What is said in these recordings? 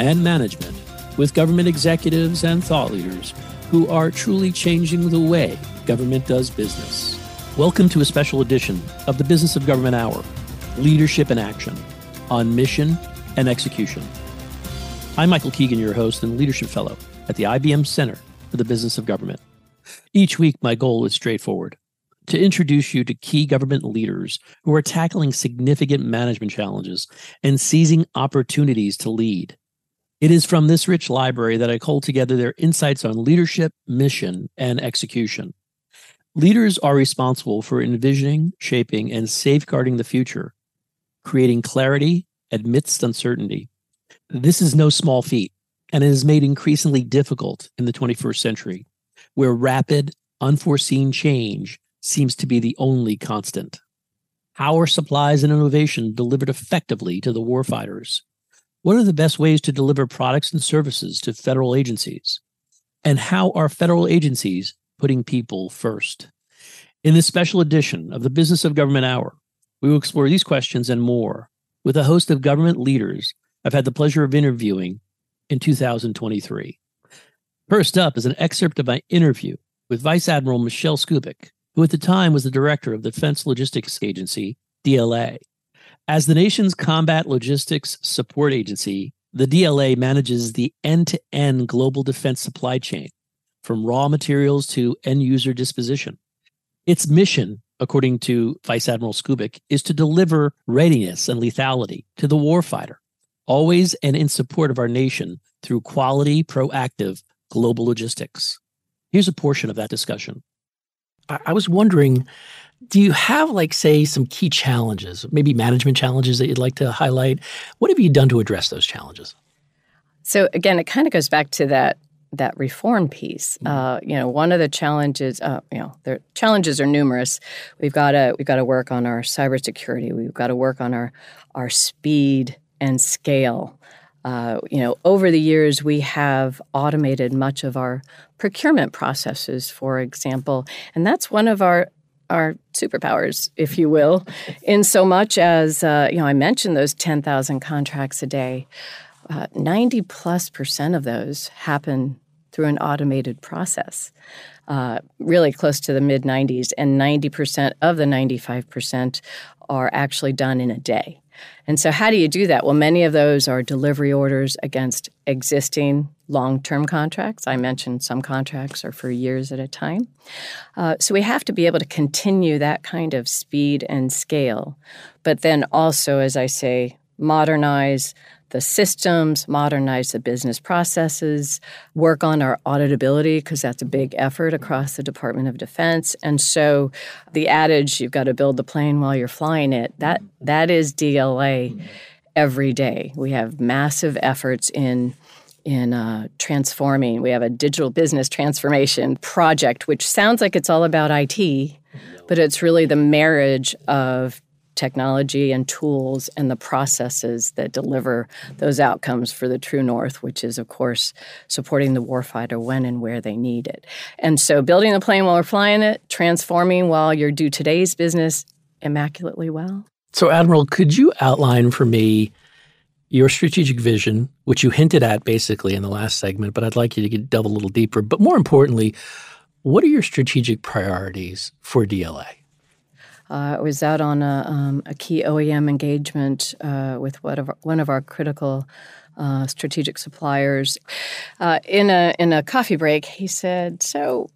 and management with government executives and thought leaders who are truly changing the way government does business. Welcome to a special edition of the Business of Government Hour Leadership in Action on Mission and Execution. I'm Michael Keegan, your host and leadership fellow at the IBM Center for the Business of Government. Each week, my goal is straightforward to introduce you to key government leaders who are tackling significant management challenges and seizing opportunities to lead. It is from this rich library that I cull together their insights on leadership, mission, and execution. Leaders are responsible for envisioning, shaping, and safeguarding the future, creating clarity amidst uncertainty. This is no small feat, and it is made increasingly difficult in the 21st century, where rapid, unforeseen change seems to be the only constant. How are supplies and innovation delivered effectively to the warfighters? What are the best ways to deliver products and services to federal agencies? And how are federal agencies putting people first? In this special edition of the Business of Government Hour, we will explore these questions and more with a host of government leaders I've had the pleasure of interviewing in 2023. First up is an excerpt of my interview with Vice Admiral Michelle Skubic, who at the time was the director of the Defense Logistics Agency, DLA. As the nation's combat logistics support agency, the DLA manages the end to end global defense supply chain, from raw materials to end user disposition. Its mission, according to Vice Admiral Skubic, is to deliver readiness and lethality to the warfighter, always and in support of our nation through quality, proactive global logistics. Here's a portion of that discussion. I was wondering do you have like say some key challenges maybe management challenges that you'd like to highlight? What have you done to address those challenges? So again it kind of goes back to that that reform piece. Mm-hmm. uh, you know one of the challenges uh, you know the challenges are numerous. We've got to we've got to work on our cybersecurity. We've got to work on our our speed and scale. Uh, you know, over the years, we have automated much of our procurement processes, for example, and that's one of our our superpowers, if you will, in so much as, uh, you know, I mentioned those 10,000 contracts a day. Uh, 90 plus percent of those happen through an automated process, uh, really close to the mid 90s, and 90% of the 95% are actually done in a day. And so, how do you do that? Well, many of those are delivery orders against existing long term contracts. I mentioned some contracts are for years at a time. Uh, so, we have to be able to continue that kind of speed and scale, but then also, as I say, modernize the systems, modernize the business processes, work on our auditability, because that's a big effort across the Department of Defense. And so the adage, you've got to build the plane while you're flying it, that that is DLA every day. We have massive efforts in in uh, transforming. We have a digital business transformation project, which sounds like it's all about IT, but it's really the marriage of technology and tools and the processes that deliver those outcomes for the true north, which is, of course, supporting the warfighter when and where they need it. And so, building the plane while we're flying it, transforming while you're do today's business immaculately well. So, Admiral, could you outline for me your strategic vision, which you hinted at basically in the last segment, but I'd like you to get, delve a little deeper. But more importantly, what are your strategic priorities for DLA? Uh, I was out on a, um, a key OEM engagement uh, with one of our, one of our critical uh, strategic suppliers. Uh, in a in a coffee break, he said, "So,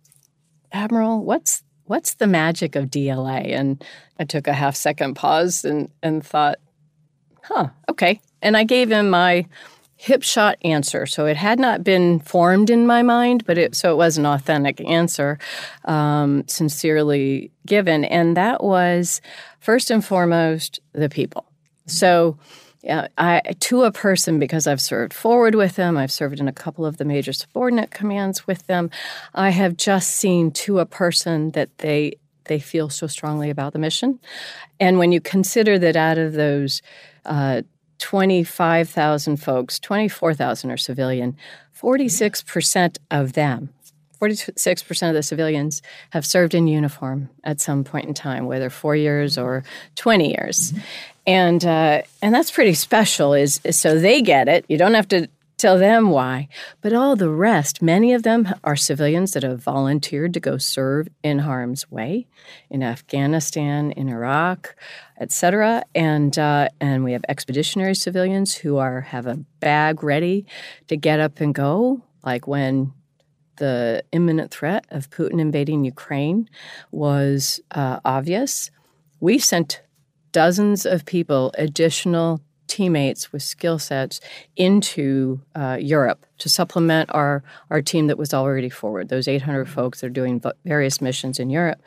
Admiral, what's what's the magic of DLA?" And I took a half second pause and and thought, "Huh, okay." And I gave him my hip shot answer. So it had not been formed in my mind, but it so it was an authentic answer, um, sincerely given, and that was first and foremost the people. So I to a person because I've served forward with them. I've served in a couple of the major subordinate commands with them. I have just seen to a person that they they feel so strongly about the mission, and when you consider that out of those. Uh, 25,000 folks, 24,000 are civilian. 46% of them, 46% of the civilians have served in uniform at some point in time, whether four years or 20 years. Mm-hmm. And, uh, and that's pretty special is, is so they get it. You don't have to tell them why. But all the rest, many of them are civilians that have volunteered to go serve in harm's way in Afghanistan, in Iraq, etc. And uh, and we have expeditionary civilians who are have a bag ready to get up and go, like when the imminent threat of Putin invading Ukraine was uh, obvious. We sent dozens of people, additional teammates with skill sets into uh, Europe to supplement our, our team that was already forward. Those 800 folks that are doing various missions in Europe.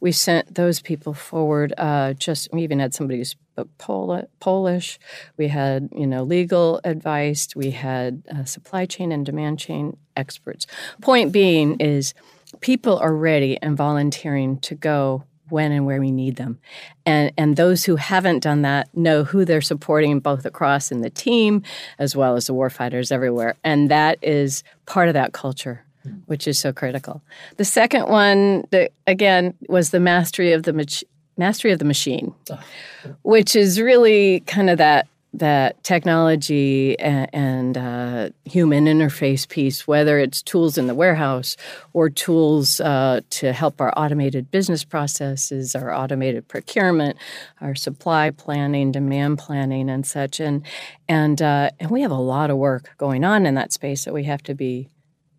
We sent those people forward. Uh, just we even had somebody who spoke Pol- Polish. We had you know legal advice. We had uh, supply chain and demand chain experts. Point being is people are ready and volunteering to go when and where we need them. And, and those who haven't done that know who they're supporting both across in the team as well as the warfighters everywhere. And that is part of that culture, hmm. which is so critical. The second one, that, again, was the mastery of the mach- mastery of the machine, which is really kind of that that technology and, and uh, human interface piece, whether it's tools in the warehouse or tools uh, to help our automated business processes, our automated procurement, our supply planning, demand planning, and such, and and uh, and we have a lot of work going on in that space that we have to be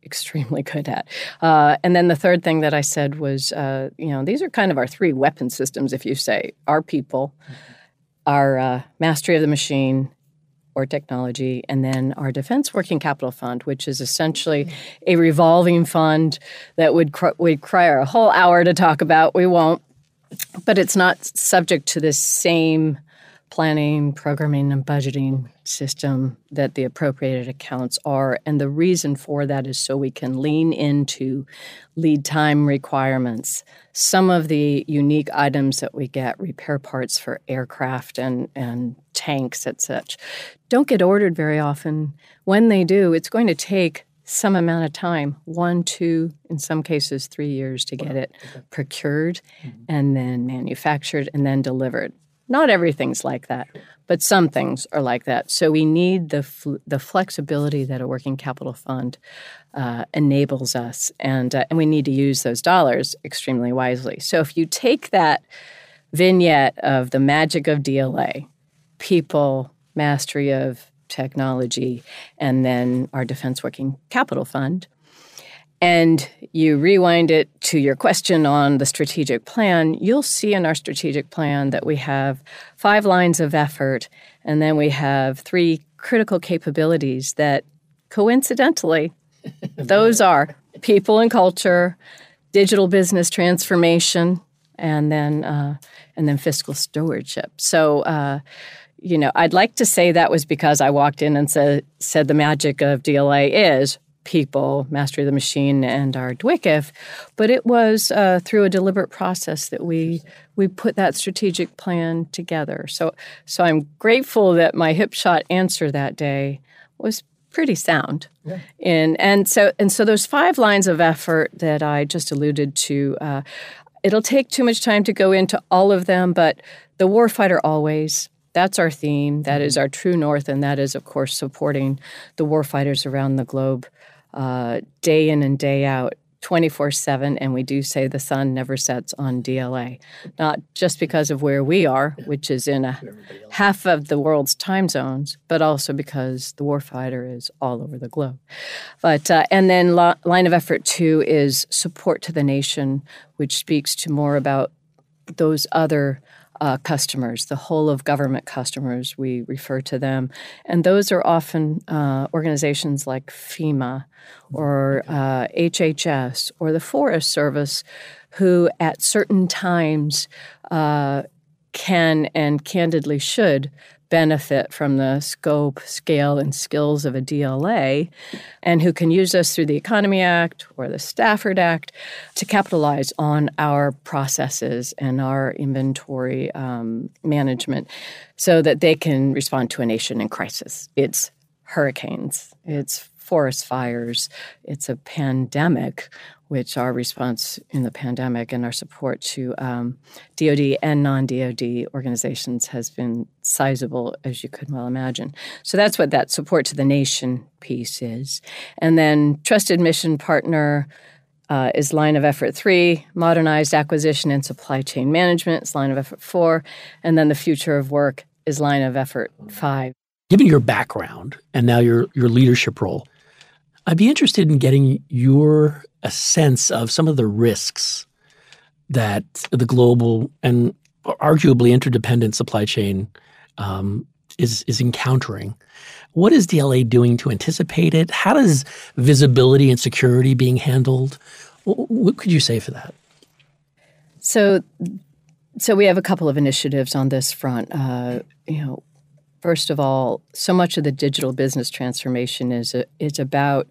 extremely good at. Uh, and then the third thing that I said was, uh, you know, these are kind of our three weapon systems, if you say, our people. Mm-hmm our uh, mastery of the machine or technology, and then our Defense Working Capital Fund, which is essentially a revolving fund that would cr- would require a whole hour to talk about. We won't, but it's not subject to the same planning, programming, and budgeting system that the appropriated accounts are. And the reason for that is so we can lean into lead time requirements. Some of the unique items that we get, repair parts for aircraft and, and tanks and such, don't get ordered very often. When they do, it's going to take some amount of time one, two, in some cases, three years to get it procured mm-hmm. and then manufactured and then delivered. Not everything's like that, but some things are like that. So we need the fl- the flexibility that a working capital fund uh, enables us, and uh, and we need to use those dollars extremely wisely. So if you take that vignette of the magic of DLA, people, mastery of technology, and then our Defense Working Capital Fund, and you rewind it to your question on the strategic plan, you'll see in our strategic plan that we have five lines of effort, and then we have three critical capabilities that coincidentally, those are people and culture, digital business transformation, and then uh, and then fiscal stewardship. So. Uh, you know, I'd like to say that was because I walked in and said said the magic of DLA is people, Mastery of the Machine, and our DWICF, but it was uh, through a deliberate process that we we put that strategic plan together. So, so I'm grateful that my hip shot answer that day was pretty sound. Yeah. And and so and so those five lines of effort that I just alluded to. Uh, it'll take too much time to go into all of them, but the warfighter always that's our theme. That is our true north, and that is, of course, supporting the warfighters around the globe uh, day in and day out 24 7, and we do say the sun never sets on DLA. Not just because of where we are, which is in a half of the world's time zones, but also because the warfighter is all over the globe. But uh, and then lo- line of effort two is support to the nation, which speaks to more about those other uh, customers, the whole of government customers, we refer to them. And those are often uh, organizations like FEMA or uh, HHS or the Forest Service, who at certain times uh, can and candidly should benefit from the scope, scale, and skills of a DLA, and who can use us through the Economy Act or the Stafford Act to capitalize on our processes and our inventory um, management so that they can respond to a nation in crisis. It's hurricanes, it's forest fires, it's a pandemic which our response in the pandemic and our support to um, DoD and non-DoD organizations has been sizable, as you could well imagine. So that's what that support to the nation piece is, and then trusted mission partner. Uh, is line of effort three, modernized acquisition and supply chain management is line of effort four, and then the future of work is line of effort five. Given your background and now your your leadership role, I'd be interested in getting your a sense of some of the risks that the global and arguably interdependent supply chain um, is is encountering. What is DLA doing to anticipate it? How does visibility and security being handled? What could you say for that? So, so we have a couple of initiatives on this front. Uh, you know, first of all, so much of the digital business transformation is a, is about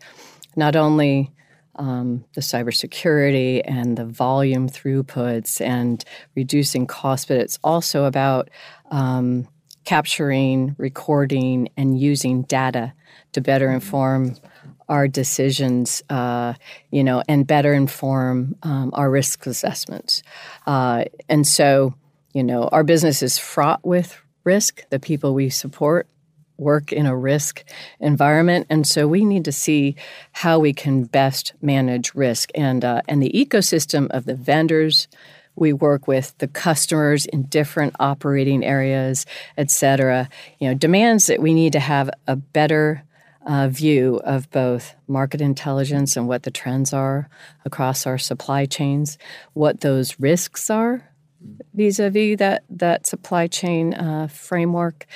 not only um, the cybersecurity and the volume throughputs and reducing costs, but it's also about um, capturing, recording, and using data to better inform our decisions, uh, you know, and better inform um, our risk assessments. Uh, and so, you know, our business is fraught with risk. The people we support work in a risk environment, and so we need to see how we can best manage risk and uh, and the ecosystem of the vendors we work with, the customers in different operating areas, et cetera. You know, demands that we need to have a better uh, view of both market intelligence and what the trends are across our supply chains, what those risks are vis-a-vis that that supply chain uh, framework,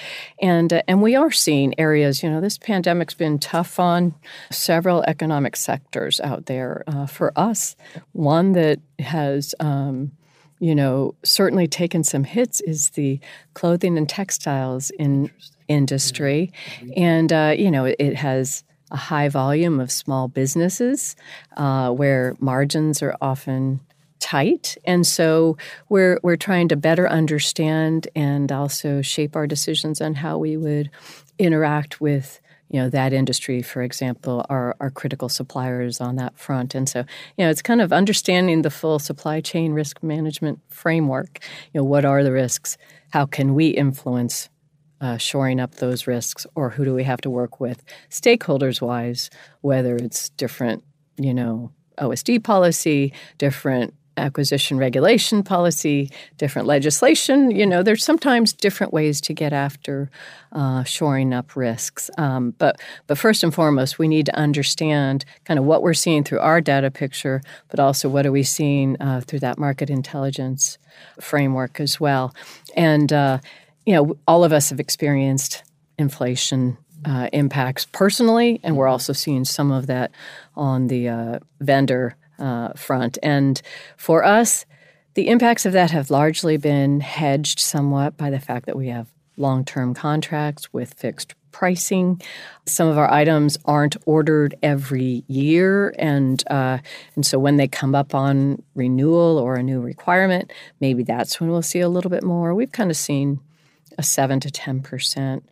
and uh, and we are seeing areas. You know, this pandemic's been tough on several economic sectors out there. Uh, for us, one that has. Um, you know, certainly taken some hits is the clothing and textiles in industry, and uh, you know, it, has a high volume of small businesses uh, where margins are often tight. And so we're we're trying to better understand and also shape our decisions on how we would interact with you know that industry. For example are are critical suppliers on that front. And so you know it's kind of understanding the full supply chain risk management framework. You know what are the risks? How can we influence uh, shoring up those risks? Or who do we have to work with stakeholders wise whether it's different you know OSD policy, different acquisition regulation policy, different legislation. You know, there's sometimes different ways to get after uh, shoring up risks. Um, but but first and foremost, we need to understand kind of what we're seeing through our data picture, but also what are we seeing uh, through that market intelligence framework as well. And uh, you know, all of us have experienced inflation uh, impacts personally, and we're also seeing some of that on the uh, vendor uh, front. And for us, the impacts of that have largely been hedged somewhat by the fact that we have long term contracts with fixed pricing. Some of our items aren't ordered every year, and uh, and so when they come up on renewal or a new requirement, maybe that's when we'll see a little bit more. We've kind of seen a seven to ten percent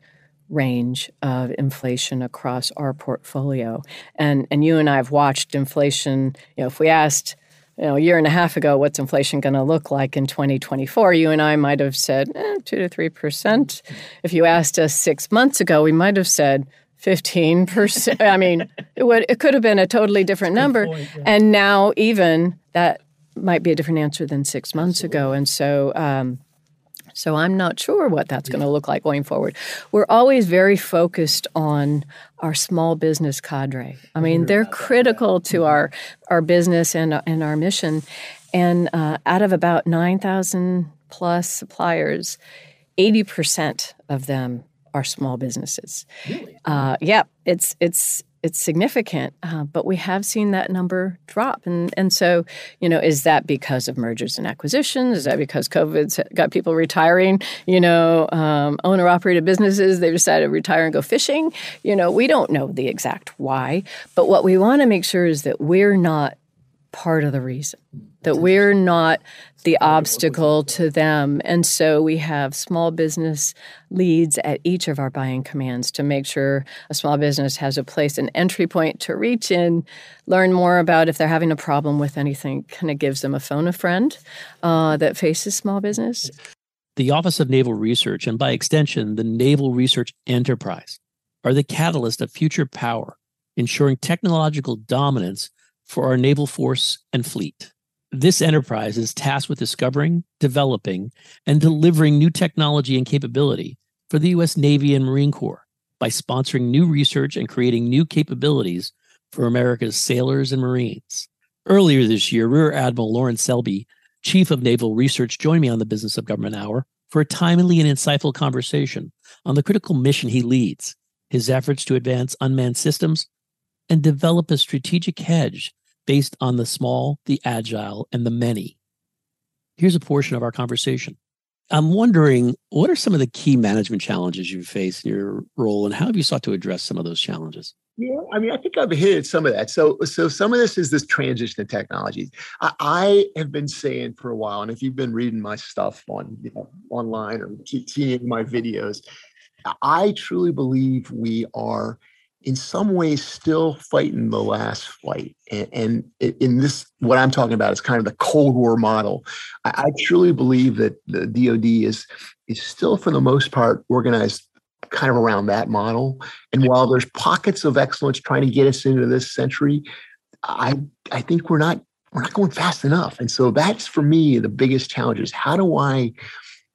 range of inflation across our portfolio. And and you and I have watched inflation, you know, if we asked you know, a year and a half ago, what's inflation going to look like in 2024? You and I might have said eh, 2 to 3%. If you asked us six months ago, we might have said 15%. I mean, it, would, it could have been a totally different number. Point, yeah. And now, even that might be a different answer than six months Absolutely. ago. And so, um, so I'm not sure what that's going to look like going forward. We're always very focused on our small business cadre. I mean, they're critical to mm-hmm. our our business and and our mission. And uh, out of about nine thousand plus suppliers, eighty percent of them are small businesses. Really? Uh, yeah, it's it's it's significant, uh, but we have seen that number drop. And and so, you know, is that because of mergers and acquisitions? Is that because COVID's got people retiring? You know, um, owner operated businesses they decided to retire and go fishing. You know, we don't know the exact why, but what we want to make sure is that we're not part of the reason that we're not the obstacle to them. And so we have small business leads at each of our buying commands to make sure a small business has a place, an entry point to reach in, learn more about if they're having a problem with anything, kind of gives them a phone a friend uh, that faces small business. The Office of Naval Research, and by extension, the Naval Research Enterprise, are the catalyst of future power, ensuring technological dominance for our naval force and fleet. This enterprise is tasked with discovering, developing, and delivering new technology and capability for the U.S. Navy and Marine Corps by sponsoring new research and creating new capabilities for America's sailors and Marines. Earlier this year, Rear Admiral Lorin Selby, Chief of Naval Research, joined me on the Business of Government Hour for a timely and insightful conversation on the critical mission he leads, his efforts to advance unmanned systems, and develop a strategic hedge based on the small, the agile, and the many. Here's a portion of our conversation. I'm wondering what are some of the key management challenges you face in your role, and how have you sought to address some of those challenges? Yeah, I mean, I think I've hit some of that. So, so some of this is this transition to technology. I, I have been saying for a while, and if you've been reading my stuff on you know, online or seeing my videos, I truly believe we are in some ways still fighting the last fight. And, and, in this, what I'm talking about is kind of the Cold War model. I, I, truly believe that the DoD is is still, for the most part, organized kind of around that model. And while there's pockets of excellence trying to get us into this century, I I think we're not we're not going fast enough. And so that's for me the biggest challenge is how do I,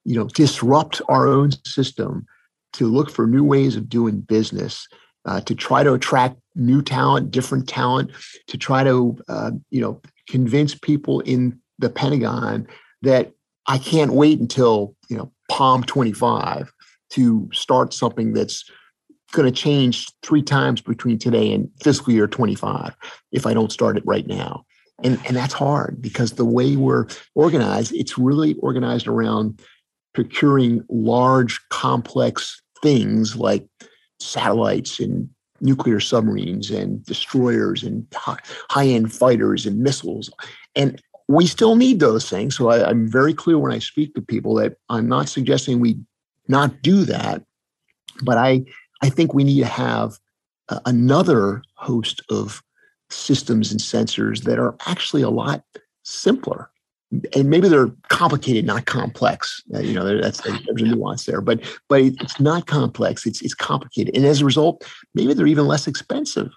you know, disrupt our own system to look for new ways of doing business uh, to try to attract new talent, different talent, to try to uh, you know convince people in the Pentagon that I can't wait until you know POM 25 to start something that's going to change three times between today and fiscal year 25 if I don't start it right now. And, and that's hard because the way we're organized, it's really organized around procuring large, complex things like satellites and nuclear submarines and destroyers and high end fighters and missiles. And we still need those things. So I, am very clear when I speak to people that I'm not suggesting we not do that, but I, I think we need to have another host of systems and sensors that are actually a lot simpler and maybe they're complicated, not complex. Uh, you know, that's there's a nuance there, but but it's not complex. It's it's complicated, and as a result, maybe they're even less expensive,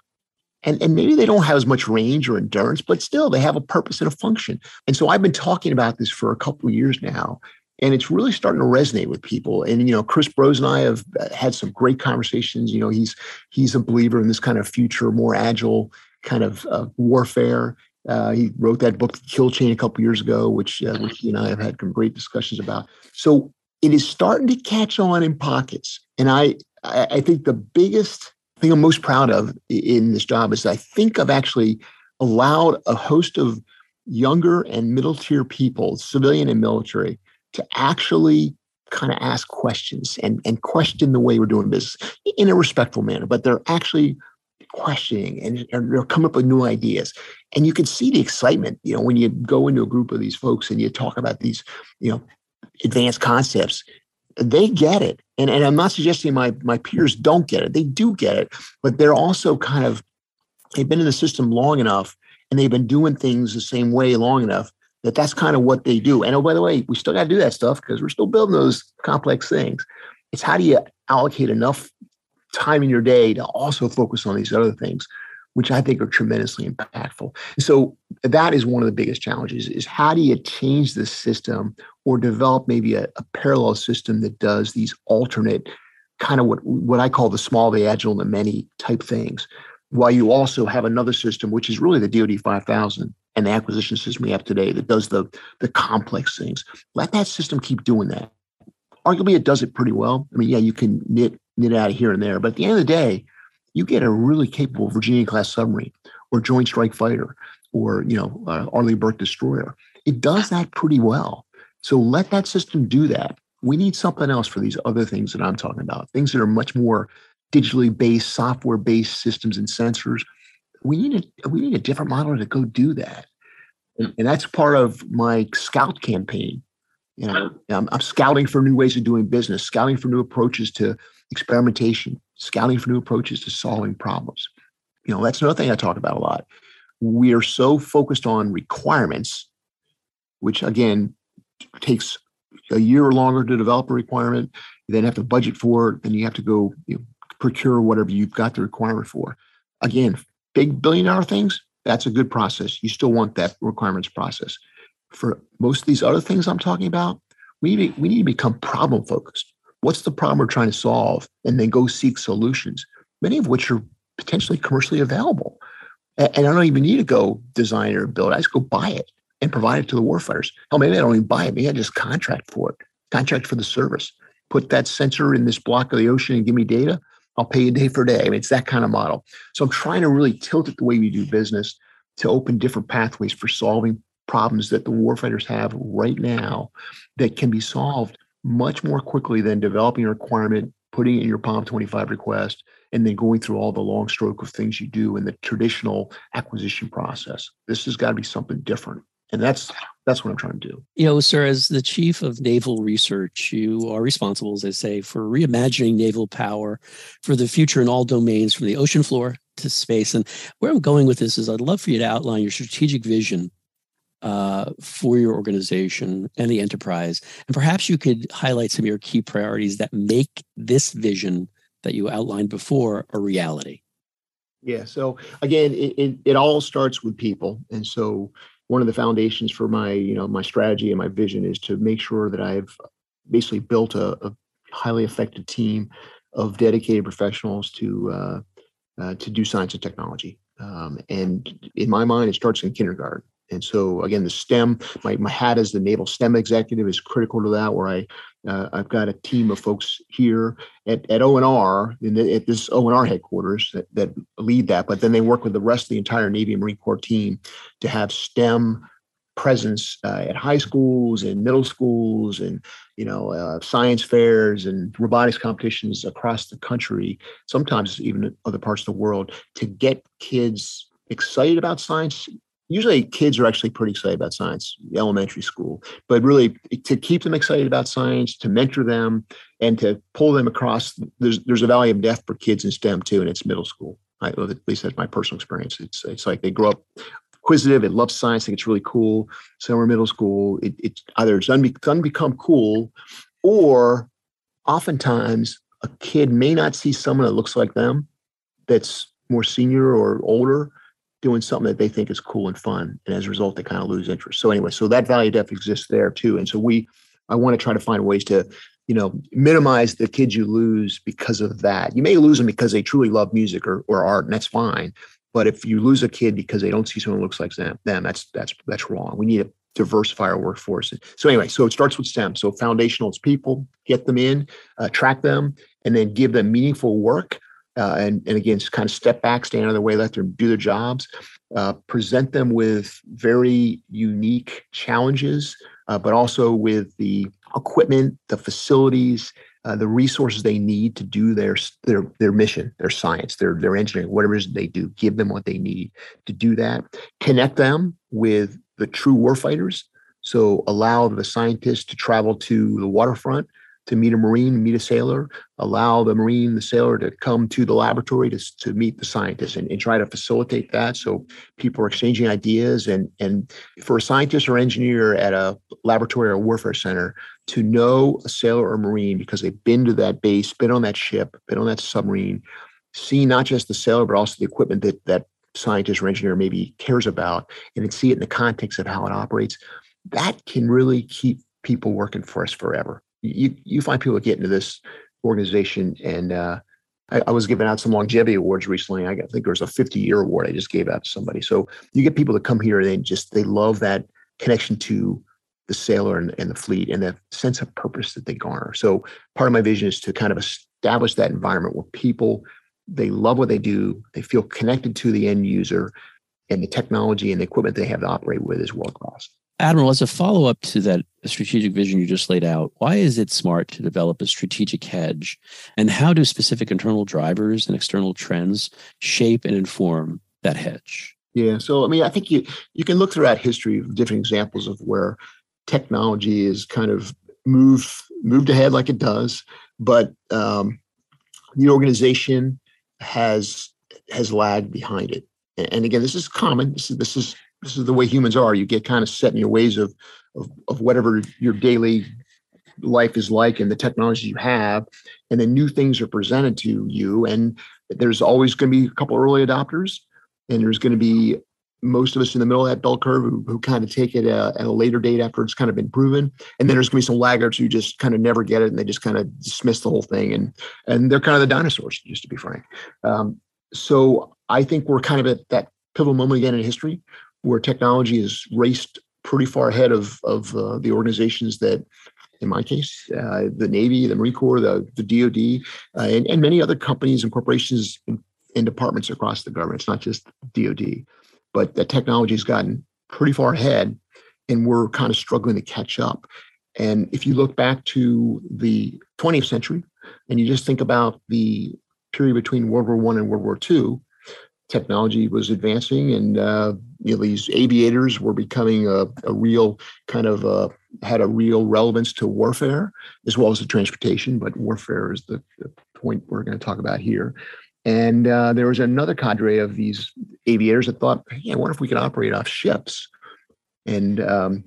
and and maybe they don't have as much range or endurance, but still they have a purpose and a function. And so I've been talking about this for a couple of years now, and it's really starting to resonate with people. And you know, Chris Brose and I have uh, had some great conversations. You know, he's he's a believer in this kind of future, more agile kind of uh, warfare uh, he wrote that book, Kill Chain, a couple years ago, which uh, which he and I have had some great discussions about. So it is starting to catch on in pockets, and I I think the biggest thing I'm most proud of in this job is I think I've actually allowed a host of younger and middle tier people, civilian and military, to actually kind of ask questions and, and question the way we're doing business in a respectful manner, but they're actually questioning and, and they'll come up with new ideas. And you can see the excitement, you know, when you go into a group of these folks and you talk about these, you know, advanced concepts, they get it. And, and I'm not suggesting my my peers don't get it. They do get it, but they're also kind of they've been in the system long enough and they've been doing things the same way long enough that that's kind of what they do. And oh, by the way, we still got to do that stuff because we're still building those complex things. It's how do you allocate enough time in your day to also focus on these other things which i think are tremendously impactful. So that is one of the biggest challenges is how do you change the system or develop maybe a, a parallel system that does these alternate kind of what, what i call the small the agile and the many type things while you also have another system which is really the dod 5000 and the acquisition system we have today that does the the complex things. Let that system keep doing that. Arguably it does it pretty well. I mean yeah you can knit knit out of here and there. But at the end of the day, you get a really capable Virginia class submarine or Joint Strike Fighter or you know uh, Arleigh Burke destroyer. It does that pretty well. So let that system do that. We need something else for these other things that I'm talking about. Things that are much more digitally based, software based systems and sensors. We need a we need a different model to go do that. And, and that's part of my scout campaign. You know, I'm, I'm scouting for new ways of doing business, scouting for new approaches to experimentation, scouting for new approaches to solving problems. You know, that's another thing I talk about a lot. We are so focused on requirements, which again takes a year or longer to develop a requirement. You then have to budget for it, then you have to go you know, procure whatever you've got the requirement for. Again, big billion dollar things, that's a good process. You still want that requirements process. For most of these other things I'm talking about, we need, we need to become problem focused. What's the problem we're trying to solve? And then go seek solutions, many of which are potentially commercially available. And I don't even need to go design or build. I just go buy it and provide it to the warfighters. Hell, maybe I don't even buy it. Maybe I just contract for it, contract for the service. Put that sensor in this block of the ocean and give me data. I'll pay you day for day. I mean, it's that kind of model. So I'm trying to really tilt it the way we do business to open different pathways for solving problems that the warfighters have right now that can be solved much more quickly than developing a requirement, putting it in your POM 25 request, and then going through all the long stroke of things you do in the traditional acquisition process. This has got to be something different. And that's that's what I'm trying to do. You know, sir, as the chief of naval research, you are responsible, as I say, for reimagining naval power for the future in all domains, from the ocean floor to space. And where I'm going with this is I'd love for you to outline your strategic vision uh, for your organization and the enterprise. And perhaps you could highlight some of your key priorities that make this vision that you outlined before a reality. Yeah. So again, it, it, it all starts with people. And so one of the foundations for my you know my strategy and my vision is to make sure that I've basically built a, a highly effective team of dedicated professionals to uh, uh, to do science and technology. Um, and in my mind, it starts in kindergarten. And so again, the STEM, my, my hat as the Naval STEM executive is critical to that, where I uh, I've got a team of folks here at, at ONR, in the, at this ONR headquarters that, that lead that, but then they work with the rest of the entire Navy and Marine Corps team to have STEM presence uh, at high schools and middle schools and you know uh, science fairs and robotics competitions across the country sometimes even other parts of the world to get kids excited about science usually kids are actually pretty excited about science elementary school but really to keep them excited about science to mentor them and to pull them across there's there's a valley of death for kids in stem too and it's middle school. I, at least that's my personal experience. It's it's like they grow up inquisitive it loves science think it's really cool. Somewhere middle school it, it either it's doesn't become cool or oftentimes a kid may not see someone that looks like them that's more senior or older doing something that they think is cool and fun. And as a result, they kind of lose interest. So anyway, so that value depth exists there too. And so we, I want to try to find ways to, you know, minimize the kids you lose because of that. You may lose them because they truly love music or, or art, and that's fine. But if you lose a kid because they don't see someone who looks like them, them that's that's that's wrong. We need to diversify our workforce. So anyway, so it starts with STEM. So foundational is people, get them in, uh, track them, and then give them meaningful work uh, and, and again, just kind of step back, stand out of the way, let them do their jobs, uh, present them with very unique challenges, uh, but also with the equipment, the facilities, uh, the resources they need to do their their their mission, their science, their their engineering, whatever it is they do. Give them what they need to do that. Connect them with the true warfighters. So allow the scientists to travel to the waterfront to meet a Marine, meet a sailor, allow the Marine, the sailor to come to the laboratory to, to meet the scientist and, and try to facilitate that. So people are exchanging ideas. And, and for a scientist or engineer at a laboratory or warfare center to know a sailor or Marine because they've been to that base, been on that ship, been on that submarine, see not just the sailor, but also the equipment that that scientist or engineer maybe cares about, and then see it in the context of how it operates, that can really keep people working for us forever you you find people get into this organization and uh, I, I, was giving out some longevity awards recently. I think there was a 50 year award I just gave out to somebody. So you get people that come here and they just they love that connection to the sailor and, and the fleet and the sense of purpose that they garner. So part of my vision is to kind of establish that environment where people they love what they do, they feel connected to the end user, and the technology and the equipment they have to operate with is world class. Admiral, as a follow up to that strategic vision you just laid out, why is it smart to develop a strategic hedge? And how do specific internal drivers and external trends shape and inform that hedge? Yeah, so I mean, I think you you can look throughout history of different examples of where technology is kind of moved moved ahead like it does, but um, the organization has has lagged behind it. And again, this is common. This is this is this is the way humans are. You get kind of set in your ways of, of, of whatever your daily life is like and the technology you have, and then new things are presented to you. And there's always going to be a couple early adopters, and there's going to be most of us in the middle of that bell curve who, who kind of take it uh, at a later date after it's kind of been proven, and then there's going to be some laggards who just kind of never get it and they just kind of dismiss the whole thing, and and they're kind of the dinosaurs, just to be frank. Um, so I think we're kind of at that pivotal moment again in history where technology is raced pretty far ahead of of uh, the organizations that in my case, uh, the Navy, the Marine Corps, the, the DoD, uh, and, and many other companies and corporations and, and, departments across the government. It's not just DoD, but the technology has gotten pretty far ahead, and we're kind of struggling to catch up. And if you look back to the 20th century, and you just think about the period between World War One and World War Two, technology was advancing and uh, you know these aviators were becoming a, a real kind of uh, had a real relevance to warfare as well as the transportation but warfare is the, the point we're going to talk about here and uh, there was another cadre of these aviators that thought hey i wonder if we can operate off ships and um,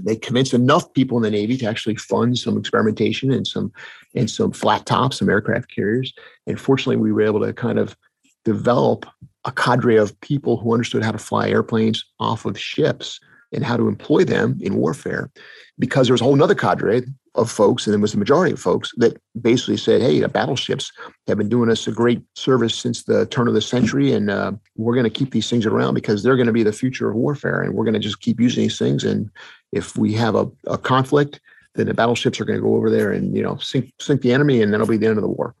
they convinced enough people in the Navy to actually fund some experimentation and some and some flat tops, some aircraft carriers. And fortunately, we were able to kind of develop a cadre of people who understood how to fly airplanes off of ships and how to employ them in warfare because there was a whole other cadre of folks, and it was the majority of folks that basically said, "Hey, the battleships have been doing us a great service since the turn of the century, and uh, we're going to keep these things around because they're going to be the future of warfare, and we're going to just keep using these things. And if we have a, a conflict, then the battleships are going to go over there and you know sink sink the enemy, and that'll be the end of the war."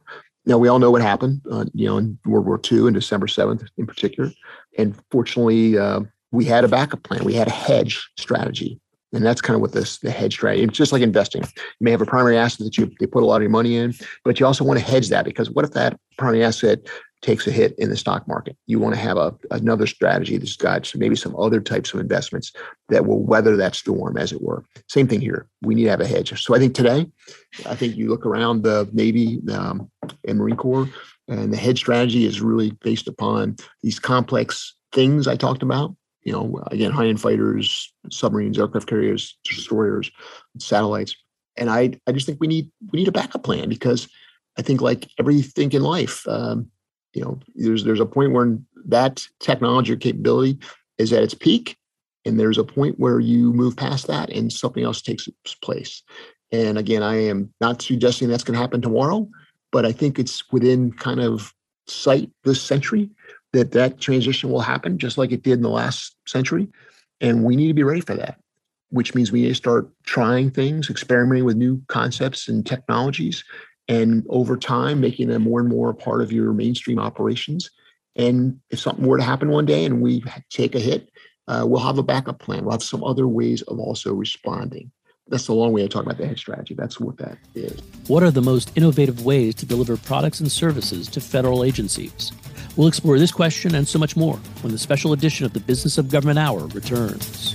Now we all know what happened, uh, you know, in World War II and December seventh in particular. And fortunately, uh, we had a backup plan. We had a hedge strategy, and that's kind of what this the hedge strategy. It's just like investing. You may have a primary asset that you they put a lot of your money in, but you also want to hedge that because what if that primary asset takes a hit in the stock market. You want to have a, another strategy that's got some, maybe some other types of investments that will weather that storm, as it were. Same thing here. We need to have a hedge. So I think today, I think you look around the Navy um, and Marine Corps, and the hedge strategy is really based upon these complex things I talked about. You know, again, high-end fighters, submarines, aircraft carriers, destroyers, satellites, and I, I just think we need we need a backup plan because I think like everything in life, um, you know there's there's a point where that technology or capability is at its peak and there's a point where you move past that and something else takes its place. And again i am not suggesting that's going to happen tomorrow but i think it's within kind of sight this century that that transition will happen just like it did in the last century and we need to be ready for that which means we need to start trying things experimenting with new concepts and technologies and over time making them more and more a part of your mainstream operations. And if something were to happen one day and we take a hit, uh, we'll have a backup plan. We'll have some other ways of also responding. That's the long way of talking about the hedge strategy. That's what that is. What are the most innovative ways to deliver products and services to federal agencies? We'll explore this question and so much more when the special edition of the Business of Government Hour returns.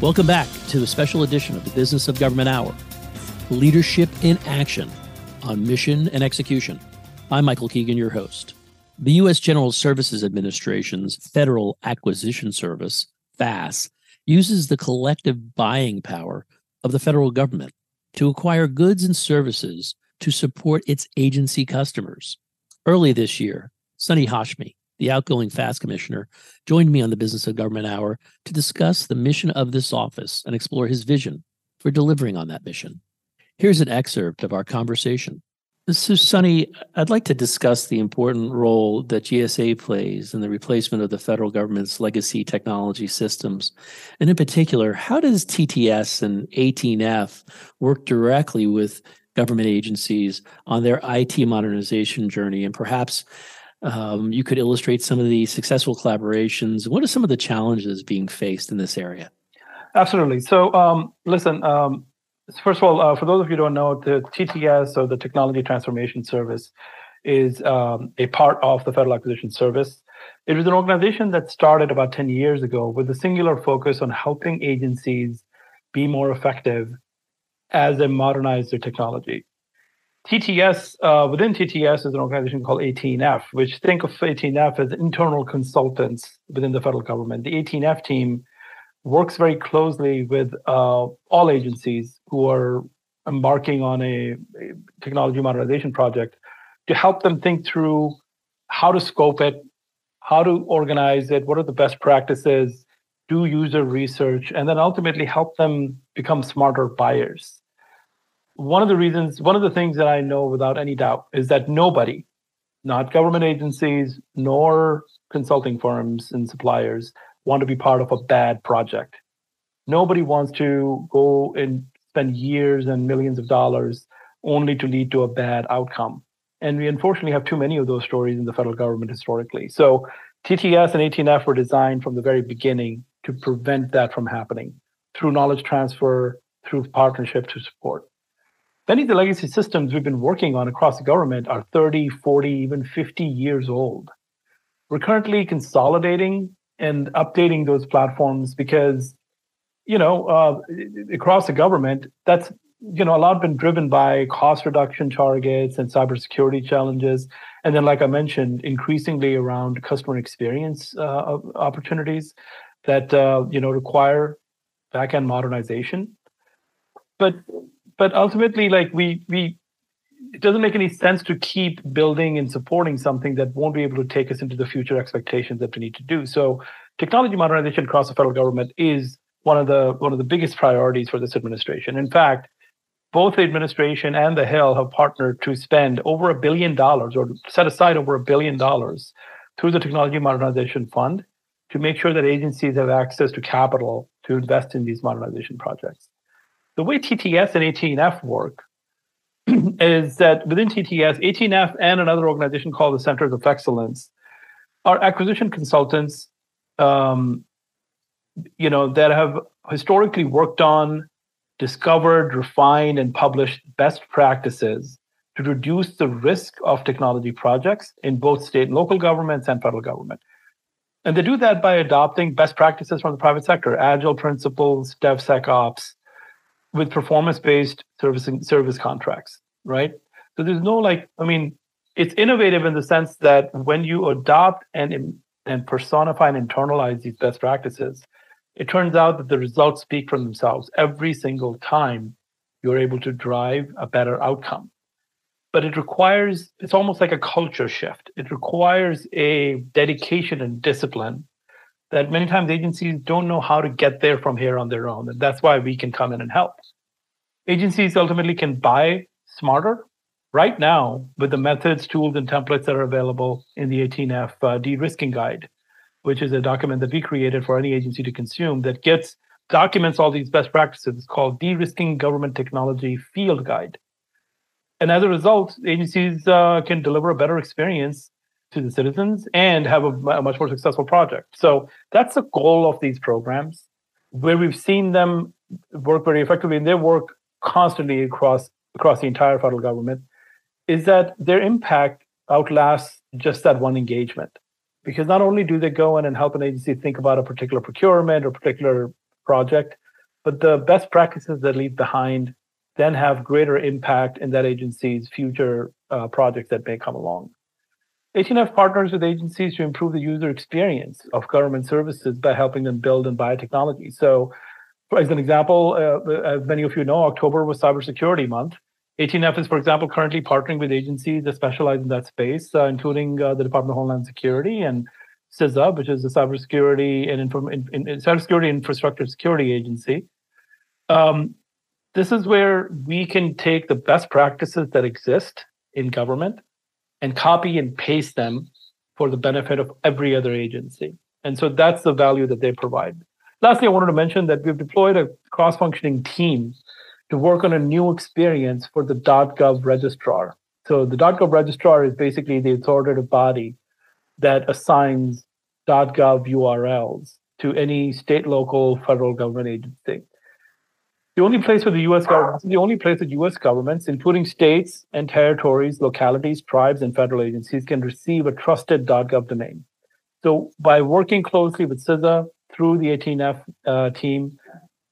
Welcome back to a special edition of the Business of Government Hour Leadership in Action on Mission and Execution. I'm Michael Keegan, your host. The U.S. General Services Administration's Federal Acquisition Service, FAS, uses the collective buying power of the federal government to acquire goods and services to support its agency customers. Early this year, Sonny Hashmi, the outgoing FAS commissioner, joined me on the Business of Government Hour to discuss the mission of this office and explore his vision for delivering on that mission. Here's an excerpt of our conversation. So, Sonny, I'd like to discuss the important role that GSA plays in the replacement of the federal government's legacy technology systems. And in particular, how does TTS and 18F work directly with government agencies on their IT modernization journey? And perhaps um, you could illustrate some of the successful collaborations. What are some of the challenges being faced in this area? Absolutely. So, um, listen, um, first of all, uh, for those of you who don't know, the TTS or the Technology Transformation Service is um, a part of the Federal Acquisition Service. It was an organization that started about 10 years ago with a singular focus on helping agencies be more effective as they modernize their technology. TTS, uh, within TTS is an organization called 18F, which think of 18F as internal consultants within the federal government. The 18F team works very closely with uh, all agencies who are embarking on a, a, technology modernization project to help them think through how to scope it, how to organize it, what are the best practices, do user research, and then ultimately help them become smarter buyers one of the reasons, one of the things that I know without any doubt is that nobody, not government agencies, nor consulting firms and suppliers, want to be part of a bad project. Nobody wants to go and spend years and millions of dollars only to lead to a bad outcome. And we unfortunately have too many of those stories in the federal government historically. So TTS and 18F were designed from the very beginning to prevent that from happening through knowledge transfer, through partnership to support. Many of the legacy systems we've been working on across the government are 30, 40, even 50 years old. We're currently consolidating and updating those platforms because, you know, uh, across the government, that's you know a lot been driven by cost reduction targets and cybersecurity challenges, and then, like I mentioned, increasingly around customer experience uh, opportunities that uh, you know require backend modernization. But but ultimately like we we it doesn't make any sense to keep building and supporting something that won't be able to take us into the future expectations that we need to do. So technology modernization across the federal government is one of the one of the biggest priorities for this administration. In fact both the administration and the hill have partnered to spend over a billion dollars or set aside over a billion dollars through the technology modernization fund to make sure that agencies have access to capital to invest in these modernization projects the way TTS and 18F work is that within TTS, 18F and another organization called the Centers of Excellence are acquisition consultants, um, you know, that have historically worked on, discovered, refined, and published best practices to reduce the risk of technology projects in both state and local governments and federal government. And they do that by adopting best practices from the private sector, agile principles, DevSecOps, with performance-based servicing service contracts, right? So there's no like, I mean, it's innovative in the sense that when you adopt and and personify and internalize these best practices, it turns out that the results speak for themselves every single time you're able to drive a better outcome. But it requires, it's almost like a culture shift. It requires a dedication and discipline that many times agencies don't know how to get there from here on their own. And that's why we can come in and help. Agencies ultimately can buy smarter right now with the methods, tools, and templates that are available in the 18F uh, de risking guide, which is a document that we created for any agency to consume that gets documents all these best practices. It's called De Risking Government Technology Field Guide. And as a result, agencies uh, can deliver a better experience to the citizens and have a, a, much more successful project. So that's the goal of these programs, where we've seen them work very effectively, and they work constantly across across the entire federal government. Is that their impact outlasts just that one engagement? Because not only do they go in and help an agency think about a particular procurement or particular project, but the best practices that leave behind then have greater impact in that agency's future uh, projects that may come along. 18F partners with agencies to improve the user experience of government services by helping them build and buy technology. So, as an example, uh, as many of you know, October was Cybersecurity Month. 18F is, for example, currently partnering with agencies that specialize in that space, uh, including uh, the Department of Homeland Security and CISA, which is the Cybersecurity and Inform- in, in, Cybersecurity Infrastructure Security Agency. Um, this is where we can take the best practices that exist in government and copy and paste them for the benefit of every other agency. And so that's the value that they provide. Lastly, I wanted to mention that we've deployed a cross functioning team to work on a new experience for the .gov registrar. So the .gov registrar is basically the authoritative body that assigns .gov URLs to any state, local, federal government agency. The only place where the U.S. government, the only place that U.S. governments, including states and territories, localities, tribes, and federal agencies, can receive a trusted .gov domain. So by working closely with CISA through the 18F uh, team,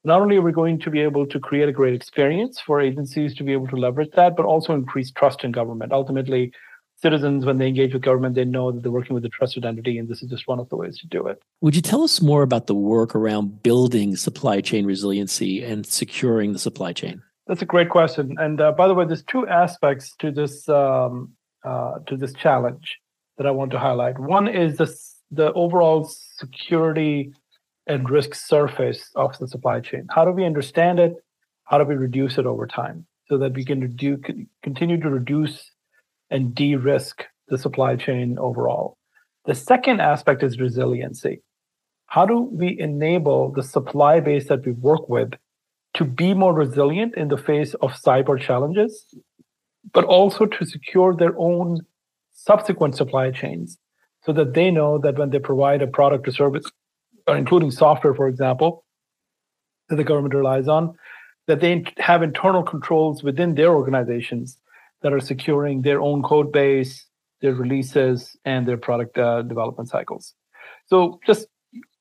not only are we going to be able to create a great experience for agencies to be able to leverage that, but also increase trust in government. Ultimately, citizens, when they engage with government, they know that they're working with a trusted entity, and this is just one of the ways to do it. Would you tell us more about the work around building supply chain resiliency and securing the supply chain? That's a great question. And uh, by the way, there's two aspects to this um, uh, to this challenge that I want to highlight. One is this, the overall security and risk surface of the supply chain. How do we understand it? How do we reduce it over time so that we can reduce, continue to reduce and de risk the supply chain overall? The second aspect is resiliency. How do we enable the supply base that we work with to be more resilient in the face of cyber challenges, but also to secure their own subsequent supply chains so that they know that when they provide a product or service uh, including software, for example, that the government relies on, that they have internal controls within their organizations that are securing their own code base, their releases, and their product uh, development cycles. So, just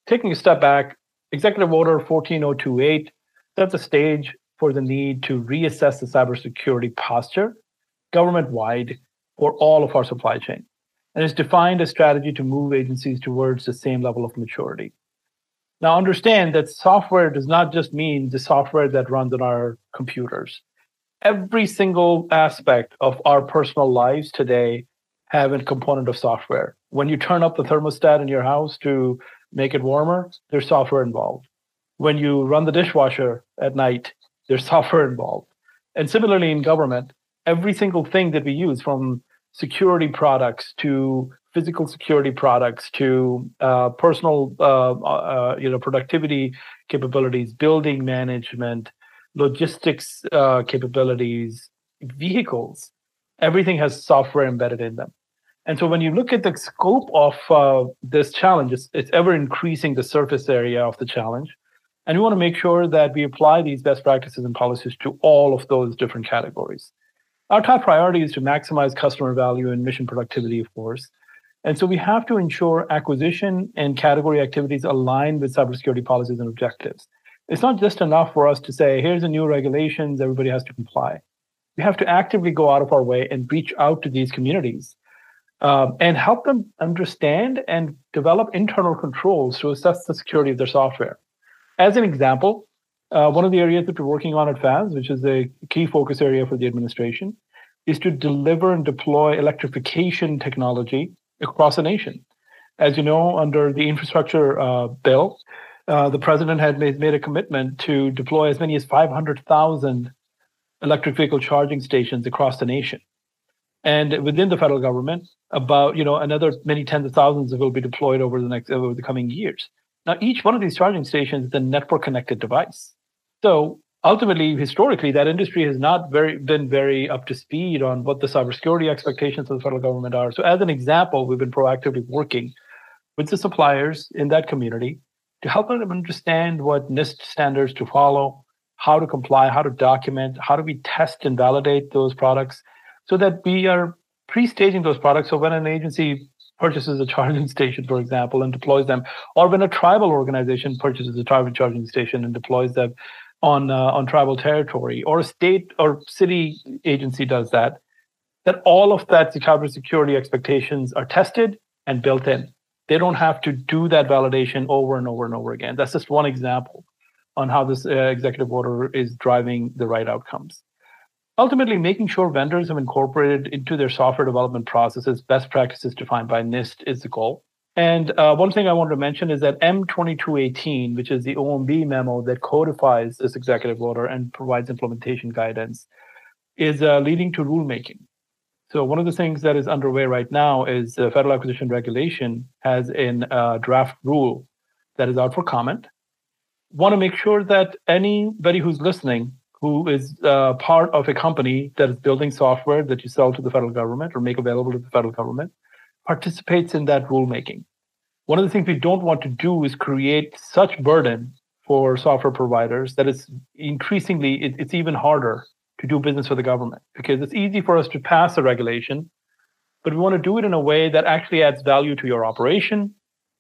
taking a step back, Executive Order 14028 sets a stage for the need to reassess the cybersecurity posture government wide for all of our supply chain. And it's defined a strategy to move agencies towards the same level of maturity. Now, understand that software does not just mean the software that runs on our computers. Every single aspect of our personal lives today have a component of software. When you turn up the thermostat in your house to make it warmer, there's software involved. When you run the dishwasher at night, there's software involved. And similarly in government, every single thing that we use from security products to physical security products to uh, personal uh, uh, you know productivity capabilities building management logistics uh, capabilities vehicles everything has software embedded in them. And so when you look at the scope of uh, this challenge it's, it's ever increasing the surface area of the challenge. And we want to make sure that we apply these best practices and policies to all of those different categories. Our top priority is to maximize customer value and mission productivity of course. And so we have to ensure acquisition and category activities align with cybersecurity policies and objectives. It's not just enough for us to say, here's the new regulations, everybody has to comply. We have to actively go out of our way and reach out to these communities um, and help them understand and develop internal controls to assess the security of their software. As an example, uh, one of the areas that we're working on at FAS, which is a key focus area for the administration, is to deliver and deploy electrification technology across the nation. As you know, under the infrastructure uh, bill, uh, the president had made, made a commitment to deploy as many as 500,000 electric vehicle charging stations across the nation. And within the federal government, about you know another many tens of thousands will be deployed over the next over the coming years. Now, each one of these charging stations is a network connected device. So ultimately, historically, that industry has not very been very up to speed on what the cybersecurity expectations of the federal government are. So, as an example, we've been proactively working with the suppliers in that community to help them understand what NIST standards to follow, how to comply, how to document, how do we test and validate those products, so that we are pre-staging those products. So when an agency purchases a charging station, for example, and deploys them, or when a tribal organization purchases a tribal charging station and deploys them on uh, on tribal territory, or a state or city agency does that, that all of that cybersecurity expectations are tested and built in. They don't have to do that validation over and over and over again. That's just one example on how this uh, executive order is driving the right outcomes ultimately making sure vendors have incorporated into their software development processes best practices defined by NIST is the goal. And uh, one thing I wanted to mention is that M2218, which is the OMB memo that codifies this executive order and provides implementation guidance, is uh, leading to rulemaking. So one of the things that is underway right now is the Federal Acquisition Regulation has a uh, draft rule that is out for comment. Want to make sure that anybody who's listening who is uh, part of a company that is building software that you sell to the federal government or make available to the federal government participates in that rulemaking. One of the things we don't want to do is create such burden for software providers that it's increasingly it, it's even harder to do business with the government because it's easy for us to pass a regulation, but we want to do it in a way that actually adds value to your operation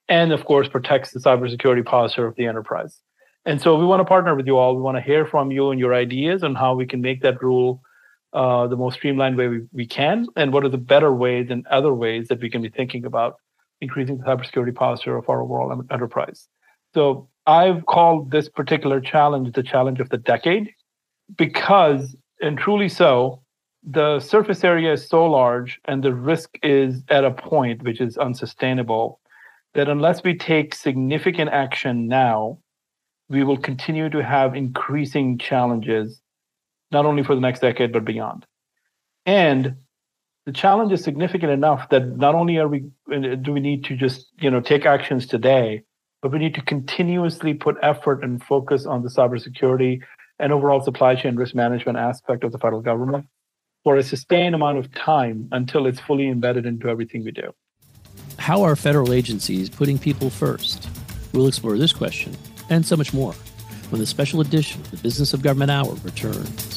and of course protects the cybersecurity posture of the enterprise. And so we want to partner with you all. We want to hear from you and your ideas on how we can make that rule uh, the most streamlined way we, we can, and what are the better ways and other ways that we can be thinking about increasing the cybersecurity posture of our overall enterprise. So I've called this particular challenge the challenge of the decade because, and truly so, the surface area is so large and the risk is at a point which is unsustainable that unless we take significant action now, we will continue to have increasing challenges, not only for the next decade, but beyond. And the challenge is significant enough that not only are we do we need to just you know take actions today, but we need to continuously put effort and focus on the cybersecurity and overall supply chain risk management aspect of the federal government for a sustained amount of time until it's fully embedded into everything we do. How are federal agencies putting people first? We'll explore this question and so much more when the special edition of the Business of Government Hour returns.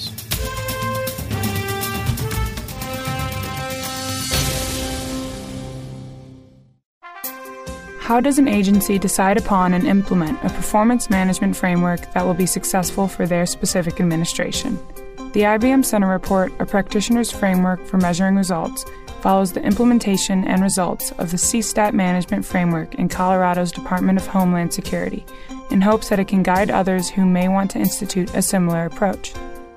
How does an agency decide upon and implement a performance management framework that will be successful for their specific administration? The IBM Center Report, a practitioner's framework for measuring results, follows the implementation and results of the CSTAT management framework in Colorado's Department of Homeland Security in hopes that it can guide others who may want to institute a similar approach.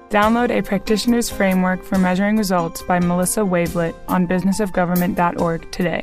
Download a practitioner's framework for measuring results by Melissa Wavelet on businessofgovernment.org today.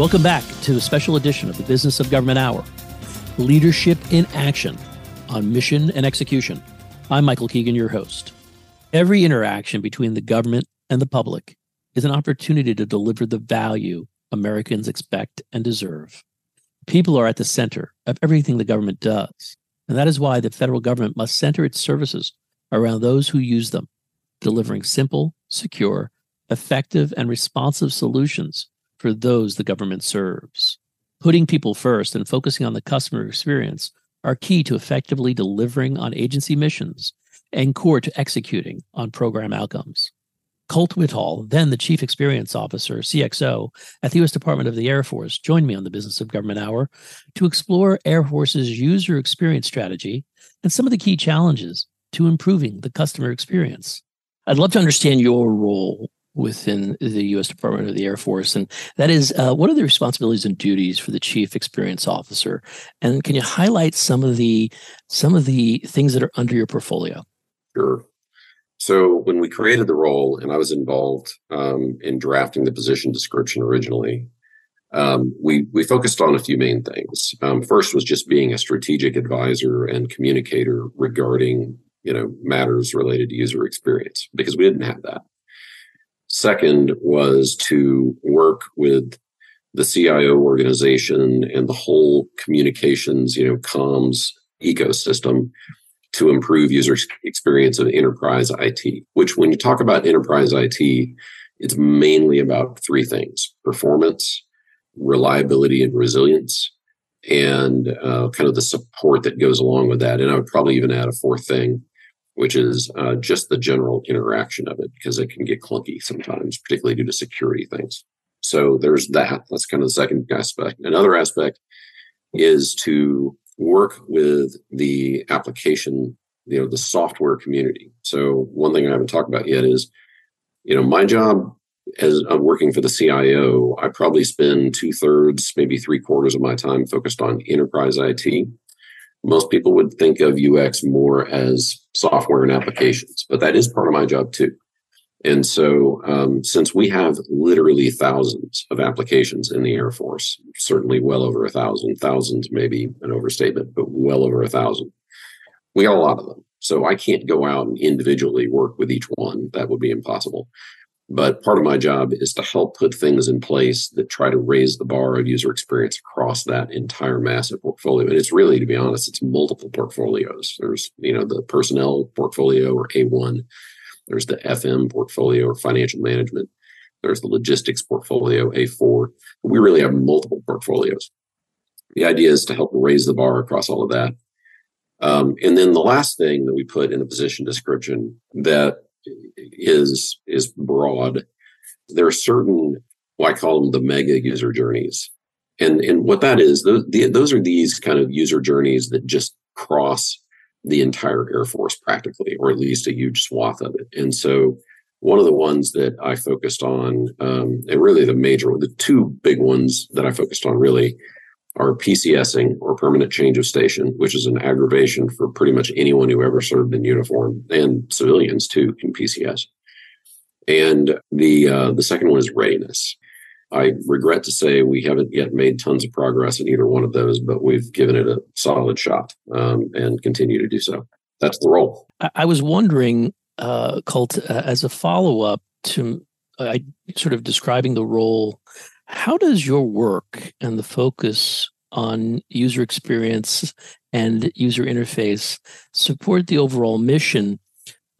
Welcome back to the special edition of the Business of Government Hour Leadership in Action on Mission and Execution. I'm Michael Keegan, your host. Every interaction between the government and the public is an opportunity to deliver the value Americans expect and deserve. People are at the center of everything the government does, and that is why the federal government must center its services around those who use them, delivering simple, secure, effective, and responsive solutions for those the government serves. Putting people first and focusing on the customer experience are key to effectively delivering on agency missions and core to executing on program outcomes. Colt Whittall, then the Chief Experience Officer, CXO, at the U.S. Department of the Air Force, joined me on the Business of Government Hour to explore Air Force's user experience strategy and some of the key challenges to improving the customer experience. I'd love to understand your role within the U.S. Department of the Air Force, and that is uh, what are the responsibilities and duties for the Chief Experience Officer? And can you highlight some of the some of the things that are under your portfolio? Sure. So when we created the role, and I was involved um, in drafting the position description originally, um, we we focused on a few main things. Um, first was just being a strategic advisor and communicator regarding you know matters related to user experience because we didn't have that. Second was to work with the CIO organization and the whole communications, you know, comms ecosystem to improve user experience of enterprise IT, which when you talk about enterprise IT, it's mainly about three things performance, reliability, and resilience, and uh, kind of the support that goes along with that. And I would probably even add a fourth thing, which is uh, just the general interaction of it because it can get clunky sometimes, particularly due to security things. So there's that. That's kind of the second aspect. Another aspect is to work with the application, you know, the software community. So one thing I haven't talked about yet is, you know, my job as I'm working for the CIO, I probably spend two thirds, maybe three quarters of my time focused on enterprise IT most people would think of UX more as software and applications, but that is part of my job too. And so, um, since we have literally thousands of applications in the Air Force, certainly well over a thousand, thousands maybe an overstatement, but well over a thousand, we got a lot of them. So I can't go out and individually work with each one. That would be impossible. But part of my job is to help put things in place that try to raise the bar of user experience across that entire massive portfolio. And it's really, to be honest, it's multiple portfolios. There's, you know, the personnel portfolio or A1. There's the FM portfolio or financial management. There's the logistics portfolio, A4. We really have multiple portfolios. The idea is to help raise the bar across all of that. Um, and then the last thing that we put in the position description that is is broad. There are certain, well, I call them the mega user journeys, and and what that is, those the, those are these kind of user journeys that just cross the entire Air Force practically, or at least a huge swath of it. And so, one of the ones that I focused on, um, and really the major, the two big ones that I focused on really are PCSing or permanent change of station, which is an aggravation for pretty much anyone who ever served in uniform and civilians too can PCS. And the uh, the second one is readiness. I regret to say we haven't yet made tons of progress in either one of those, but we've given it a solid shot um, and continue to do so. That's the role. I was wondering, uh, Colt, uh, as a follow up to I sort of describing the role how does your work and the focus on user experience and user interface support the overall mission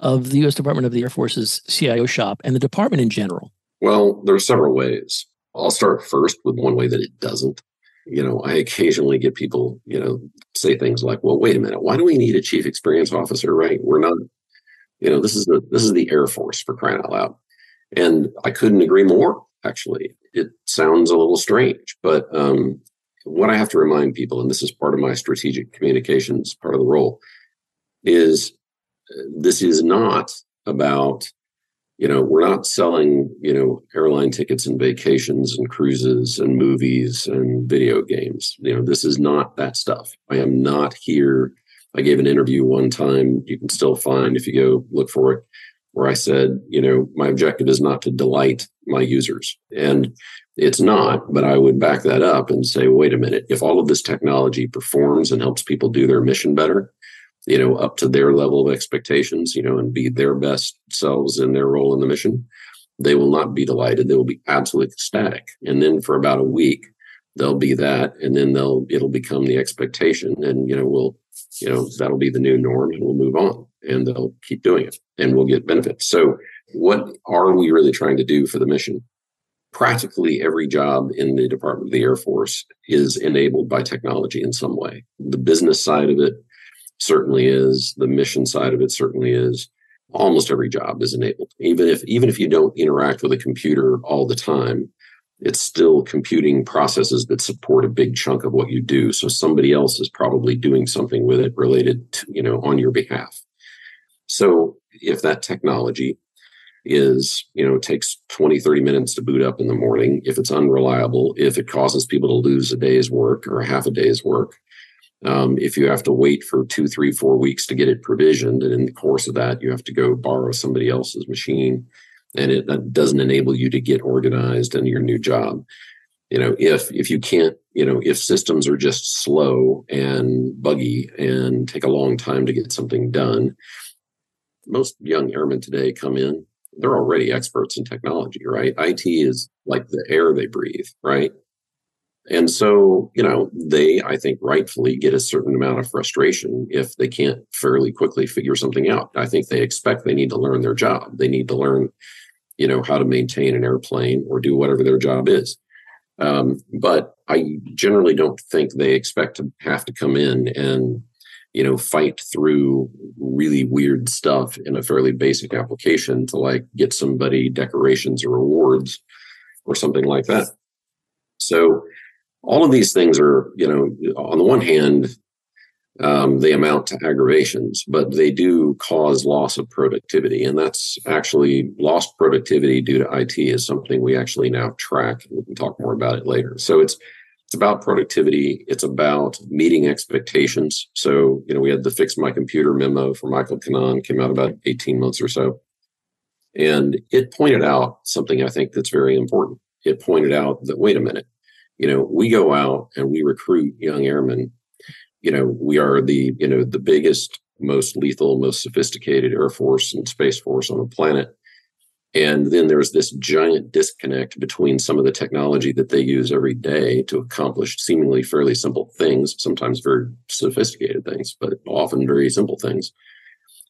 of the U.S. Department of the Air Force's CIO shop and the department in general? Well, there are several ways. I'll start first with one way that it doesn't. You know, I occasionally get people, you know, say things like, "Well, wait a minute, why do we need a chief experience officer?" Right? We're not, you know, this is the this is the Air Force for crying out loud, and I couldn't agree more. Actually, it sounds a little strange, but um, what I have to remind people, and this is part of my strategic communications part of the role, is uh, this is not about you know we're not selling you know airline tickets and vacations and cruises and movies and video games. You know this is not that stuff. I am not here. I gave an interview one time. You can still find if you go look for it where I said, you know, my objective is not to delight my users. And it's not, but I would back that up and say, wait a minute, if all of this technology performs and helps people do their mission better, you know, up to their level of expectations, you know, and be their best selves in their role in the mission, they will not be delighted. They will be absolutely ecstatic. And then for about a week, they'll be that, and then they'll it'll become the expectation, and you know, we'll you know that'll be the new norm, and we'll move on and they'll keep doing it and we'll get benefits. So, what are we really trying to do for the mission? Practically every job in the Department of the Air Force is enabled by technology in some way. The business side of it certainly is, the mission side of it certainly is. Almost every job is enabled. Even if even if you don't interact with a computer all the time, it's still computing processes that support a big chunk of what you do. So somebody else is probably doing something with it related to, you know, on your behalf. So if that technology is you know takes 20 30 minutes to boot up in the morning if it's unreliable if it causes people to lose a day's work or a half a day's work um, if you have to wait for two three four weeks to get it provisioned and in the course of that you have to go borrow somebody else's machine and it doesn't enable you to get organized in your new job you know if if you can't you know if systems are just slow and buggy and take a long time to get something done most young airmen today come in they're already experts in technology, right? IT is like the air they breathe, right? And so, you know, they, I think, rightfully get a certain amount of frustration if they can't fairly quickly figure something out. I think they expect they need to learn their job. They need to learn, you know, how to maintain an airplane or do whatever their job is. Um, but I generally don't think they expect to have to come in and you know, fight through really weird stuff in a fairly basic application to like get somebody decorations or awards or something like that. So all of these things are, you know, on the one hand, um, they amount to aggravations, but they do cause loss of productivity. And that's actually lost productivity due to IT is something we actually now track. We can talk more about it later. So it's it's about productivity. It's about meeting expectations. So, you know, we had the Fix My Computer memo from Michael Kanaan, came out about 18 months or so. And it pointed out something I think that's very important. It pointed out that, wait a minute, you know, we go out and we recruit young airmen. You know, we are the, you know, the biggest, most lethal, most sophisticated Air Force and Space Force on the planet. And then there's this giant disconnect between some of the technology that they use every day to accomplish seemingly fairly simple things, sometimes very sophisticated things, but often very simple things.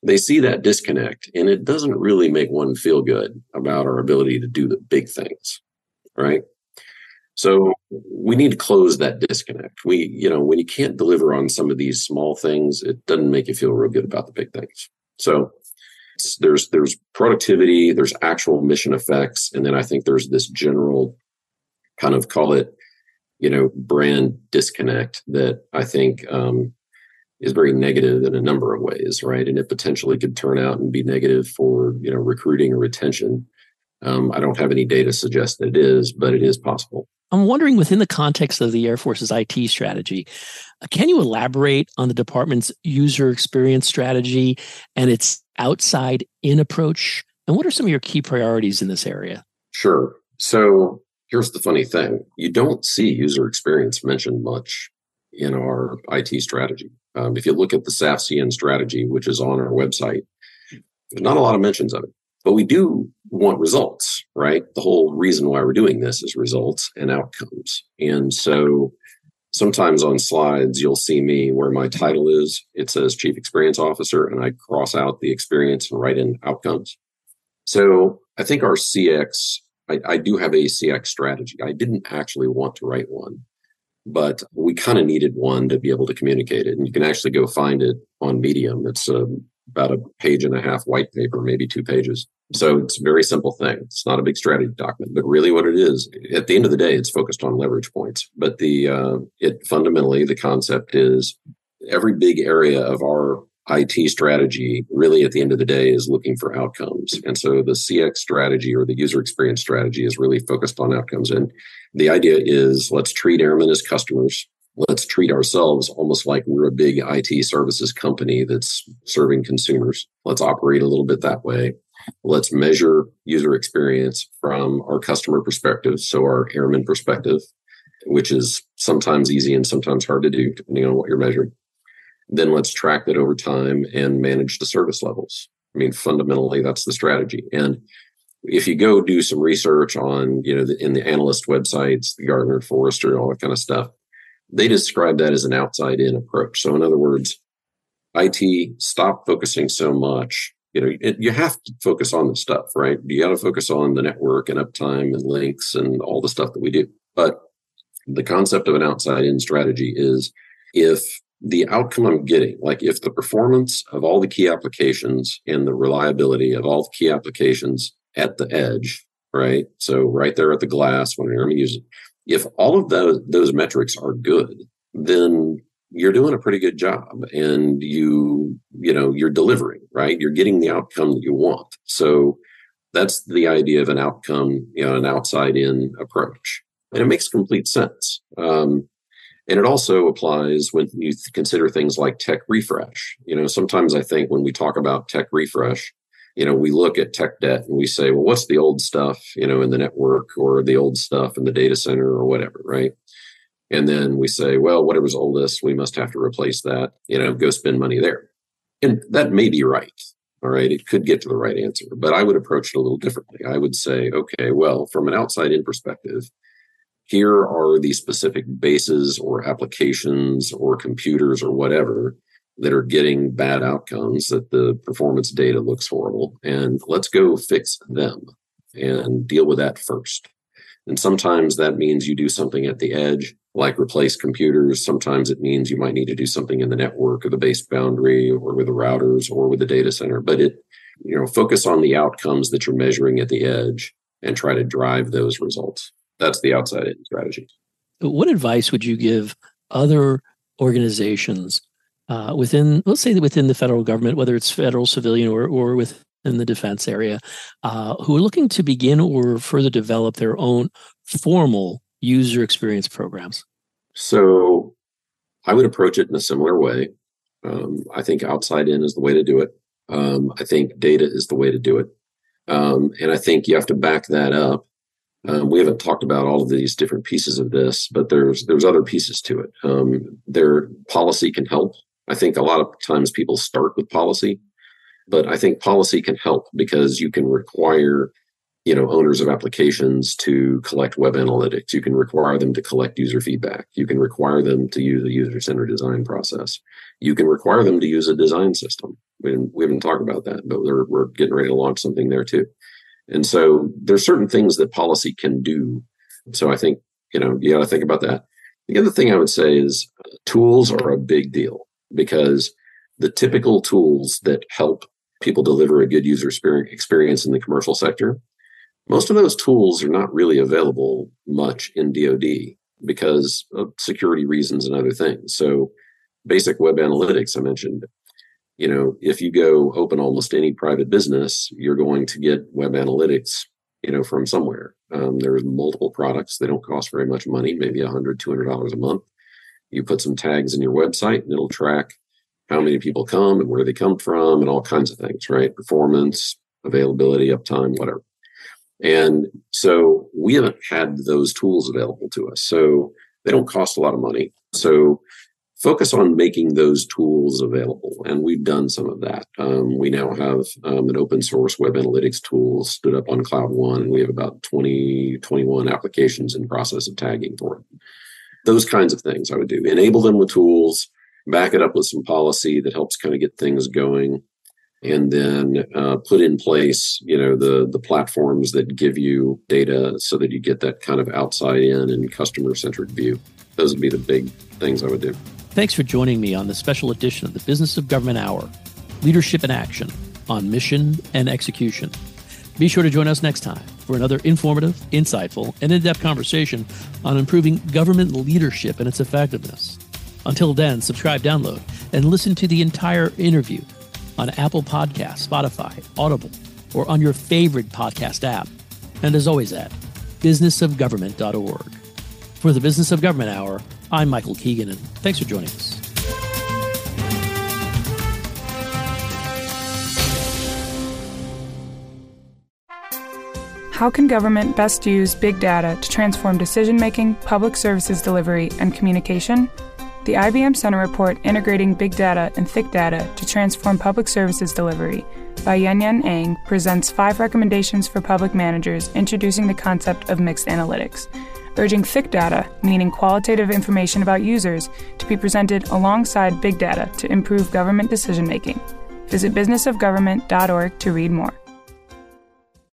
They see that disconnect and it doesn't really make one feel good about our ability to do the big things, right? So we need to close that disconnect. We, you know, when you can't deliver on some of these small things, it doesn't make you feel real good about the big things. So there's there's productivity, there's actual mission effects, and then I think there's this general kind of call it, you know, brand disconnect that I think um, is very negative in a number of ways, right? And it potentially could turn out and be negative for you know recruiting or retention. Um, I don't have any data suggest that it is, but it is possible. I'm wondering within the context of the Air Force's IT strategy, can you elaborate on the department's user experience strategy and its outside in approach? And what are some of your key priorities in this area? Sure. So here's the funny thing you don't see user experience mentioned much in our IT strategy. Um, if you look at the SAFCN strategy, which is on our website, there's not a lot of mentions of it. But we do want results, right? The whole reason why we're doing this is results and outcomes. And so sometimes on slides, you'll see me where my title is. It says Chief Experience Officer, and I cross out the experience and write in outcomes. So I think our CX, I, I do have a CX strategy. I didn't actually want to write one, but we kind of needed one to be able to communicate it. And you can actually go find it on Medium. It's um, about a page and a half white paper, maybe two pages. So it's a very simple thing. It's not a big strategy document, but really what it is, at the end of the day, it's focused on leverage points. But the uh, it fundamentally the concept is every big area of our IT strategy really at the end of the day is looking for outcomes. And so the CX strategy or the user experience strategy is really focused on outcomes. And the idea is let's treat airmen as customers let's treat ourselves almost like we're a big IT services company that's serving consumers. Let's operate a little bit that way. Let's measure user experience from our customer perspective, so our airman perspective, which is sometimes easy and sometimes hard to do, depending on what you're measuring. Then let's track that over time and manage the service levels. I mean, fundamentally, that's the strategy. And if you go do some research on, you know, the, in the analyst websites, the Gartner, Forrester, all that kind of stuff, they describe that as an outside in approach. So, in other words, IT stop focusing so much. You know, it, you have to focus on the stuff, right? You got to focus on the network and uptime and links and all the stuff that we do. But the concept of an outside in strategy is if the outcome I'm getting, like if the performance of all the key applications and the reliability of all the key applications at the edge, right? So right there at the glass when you're using if all of those those metrics are good, then you're doing a pretty good job and you you know you're delivering right you're getting the outcome that you want so That's the idea of an outcome, you know, an outside in approach. And it makes complete sense. Um, and it also applies when you th- consider things like tech refresh. You know, sometimes I think when we talk about tech refresh, you know, we look at tech debt and we say, well, what's the old stuff, you know, in the network or the old stuff in the data center or whatever, right? And then we say, well, whatever's oldest, we must have to replace that, you know, go spend money there. And that may be right. All right. It could get to the right answer, but I would approach it a little differently. I would say, okay, well, from an outside in perspective, here are the specific bases or applications or computers or whatever that are getting bad outcomes that the performance data looks horrible and let's go fix them and deal with that first and sometimes that means you do something at the edge like replace computers. Sometimes it means you might need to do something in the network or the base boundary or with the routers or with the data center. But it you know focus on the outcomes that you're measuring at the edge and try to drive those results. That's the outside in strategy. What advice would you give other organizations uh, within, let's say, within the federal government, whether it's federal, civilian, or or within the defense area, uh, who are looking to begin or further develop their own formal user experience programs? So, I would approach it in a similar way. Um, I think outside in is the way to do it. Um, I think data is the way to do it. Um, and I think you have to back that up. Um, we haven't talked about all of these different pieces of this, but there's there's other pieces to it. Um, their policy can help. I think a lot of times people start with policy, but I think policy can help because you can require, you know, owners of applications to collect web analytics. You can require them to collect user feedback. You can require them to use a user-centered design process. You can require them to use a design system. We, we haven't talked about that, but we're, we're getting ready to launch something there too. And so there's certain things that policy can do. So I think, you know, you got to think about that. The other thing I would say is uh, tools are a big deal because the typical tools that help people deliver a good user experience in the commercial sector, most of those tools are not really available much in DoD because of security reasons and other things. So, basic web analytics, I mentioned, you know, if you go open almost any private business, you're going to get web analytics, you know, from somewhere. Um, there's multiple products. They don't cost very much money, maybe $100, $200 a month. You put some tags in your website and it'll track how many people come and where they come from and all kinds of things, right? Performance, availability, uptime, whatever. And so we haven't had those tools available to us. So they don't cost a lot of money. So focus on making those tools available. And we've done some of that. Um, we now have um, an open source web analytics tool stood up on Cloud One, and we have about 20, 21 applications in process of tagging for it those kinds of things I would do. Enable them with tools, back it up with some policy that helps kind of get things going, and then uh, put in place, you know, the the platforms that give you data so that you get that kind of outside in and customer centric view. Those would be the big things I would do. Thanks for joining me on the special edition of the Business of Government Hour, Leadership in Action on Mission and Execution. Be sure to join us next time for another informative, insightful, and in depth conversation on improving government leadership and its effectiveness. Until then, subscribe, download, and listen to the entire interview on Apple Podcasts, Spotify, Audible, or on your favorite podcast app. And as always, at businessofgovernment.org. For the Business of Government Hour, I'm Michael Keegan, and thanks for joining us. How can government best use big data to transform decision making, public services delivery, and communication? The IBM Center report Integrating Big Data and Thick Data to Transform Public Services Delivery by Yuen Yuen Ang presents five recommendations for public managers introducing the concept of mixed analytics, urging thick data, meaning qualitative information about users, to be presented alongside big data to improve government decision making. Visit businessofgovernment.org to read more.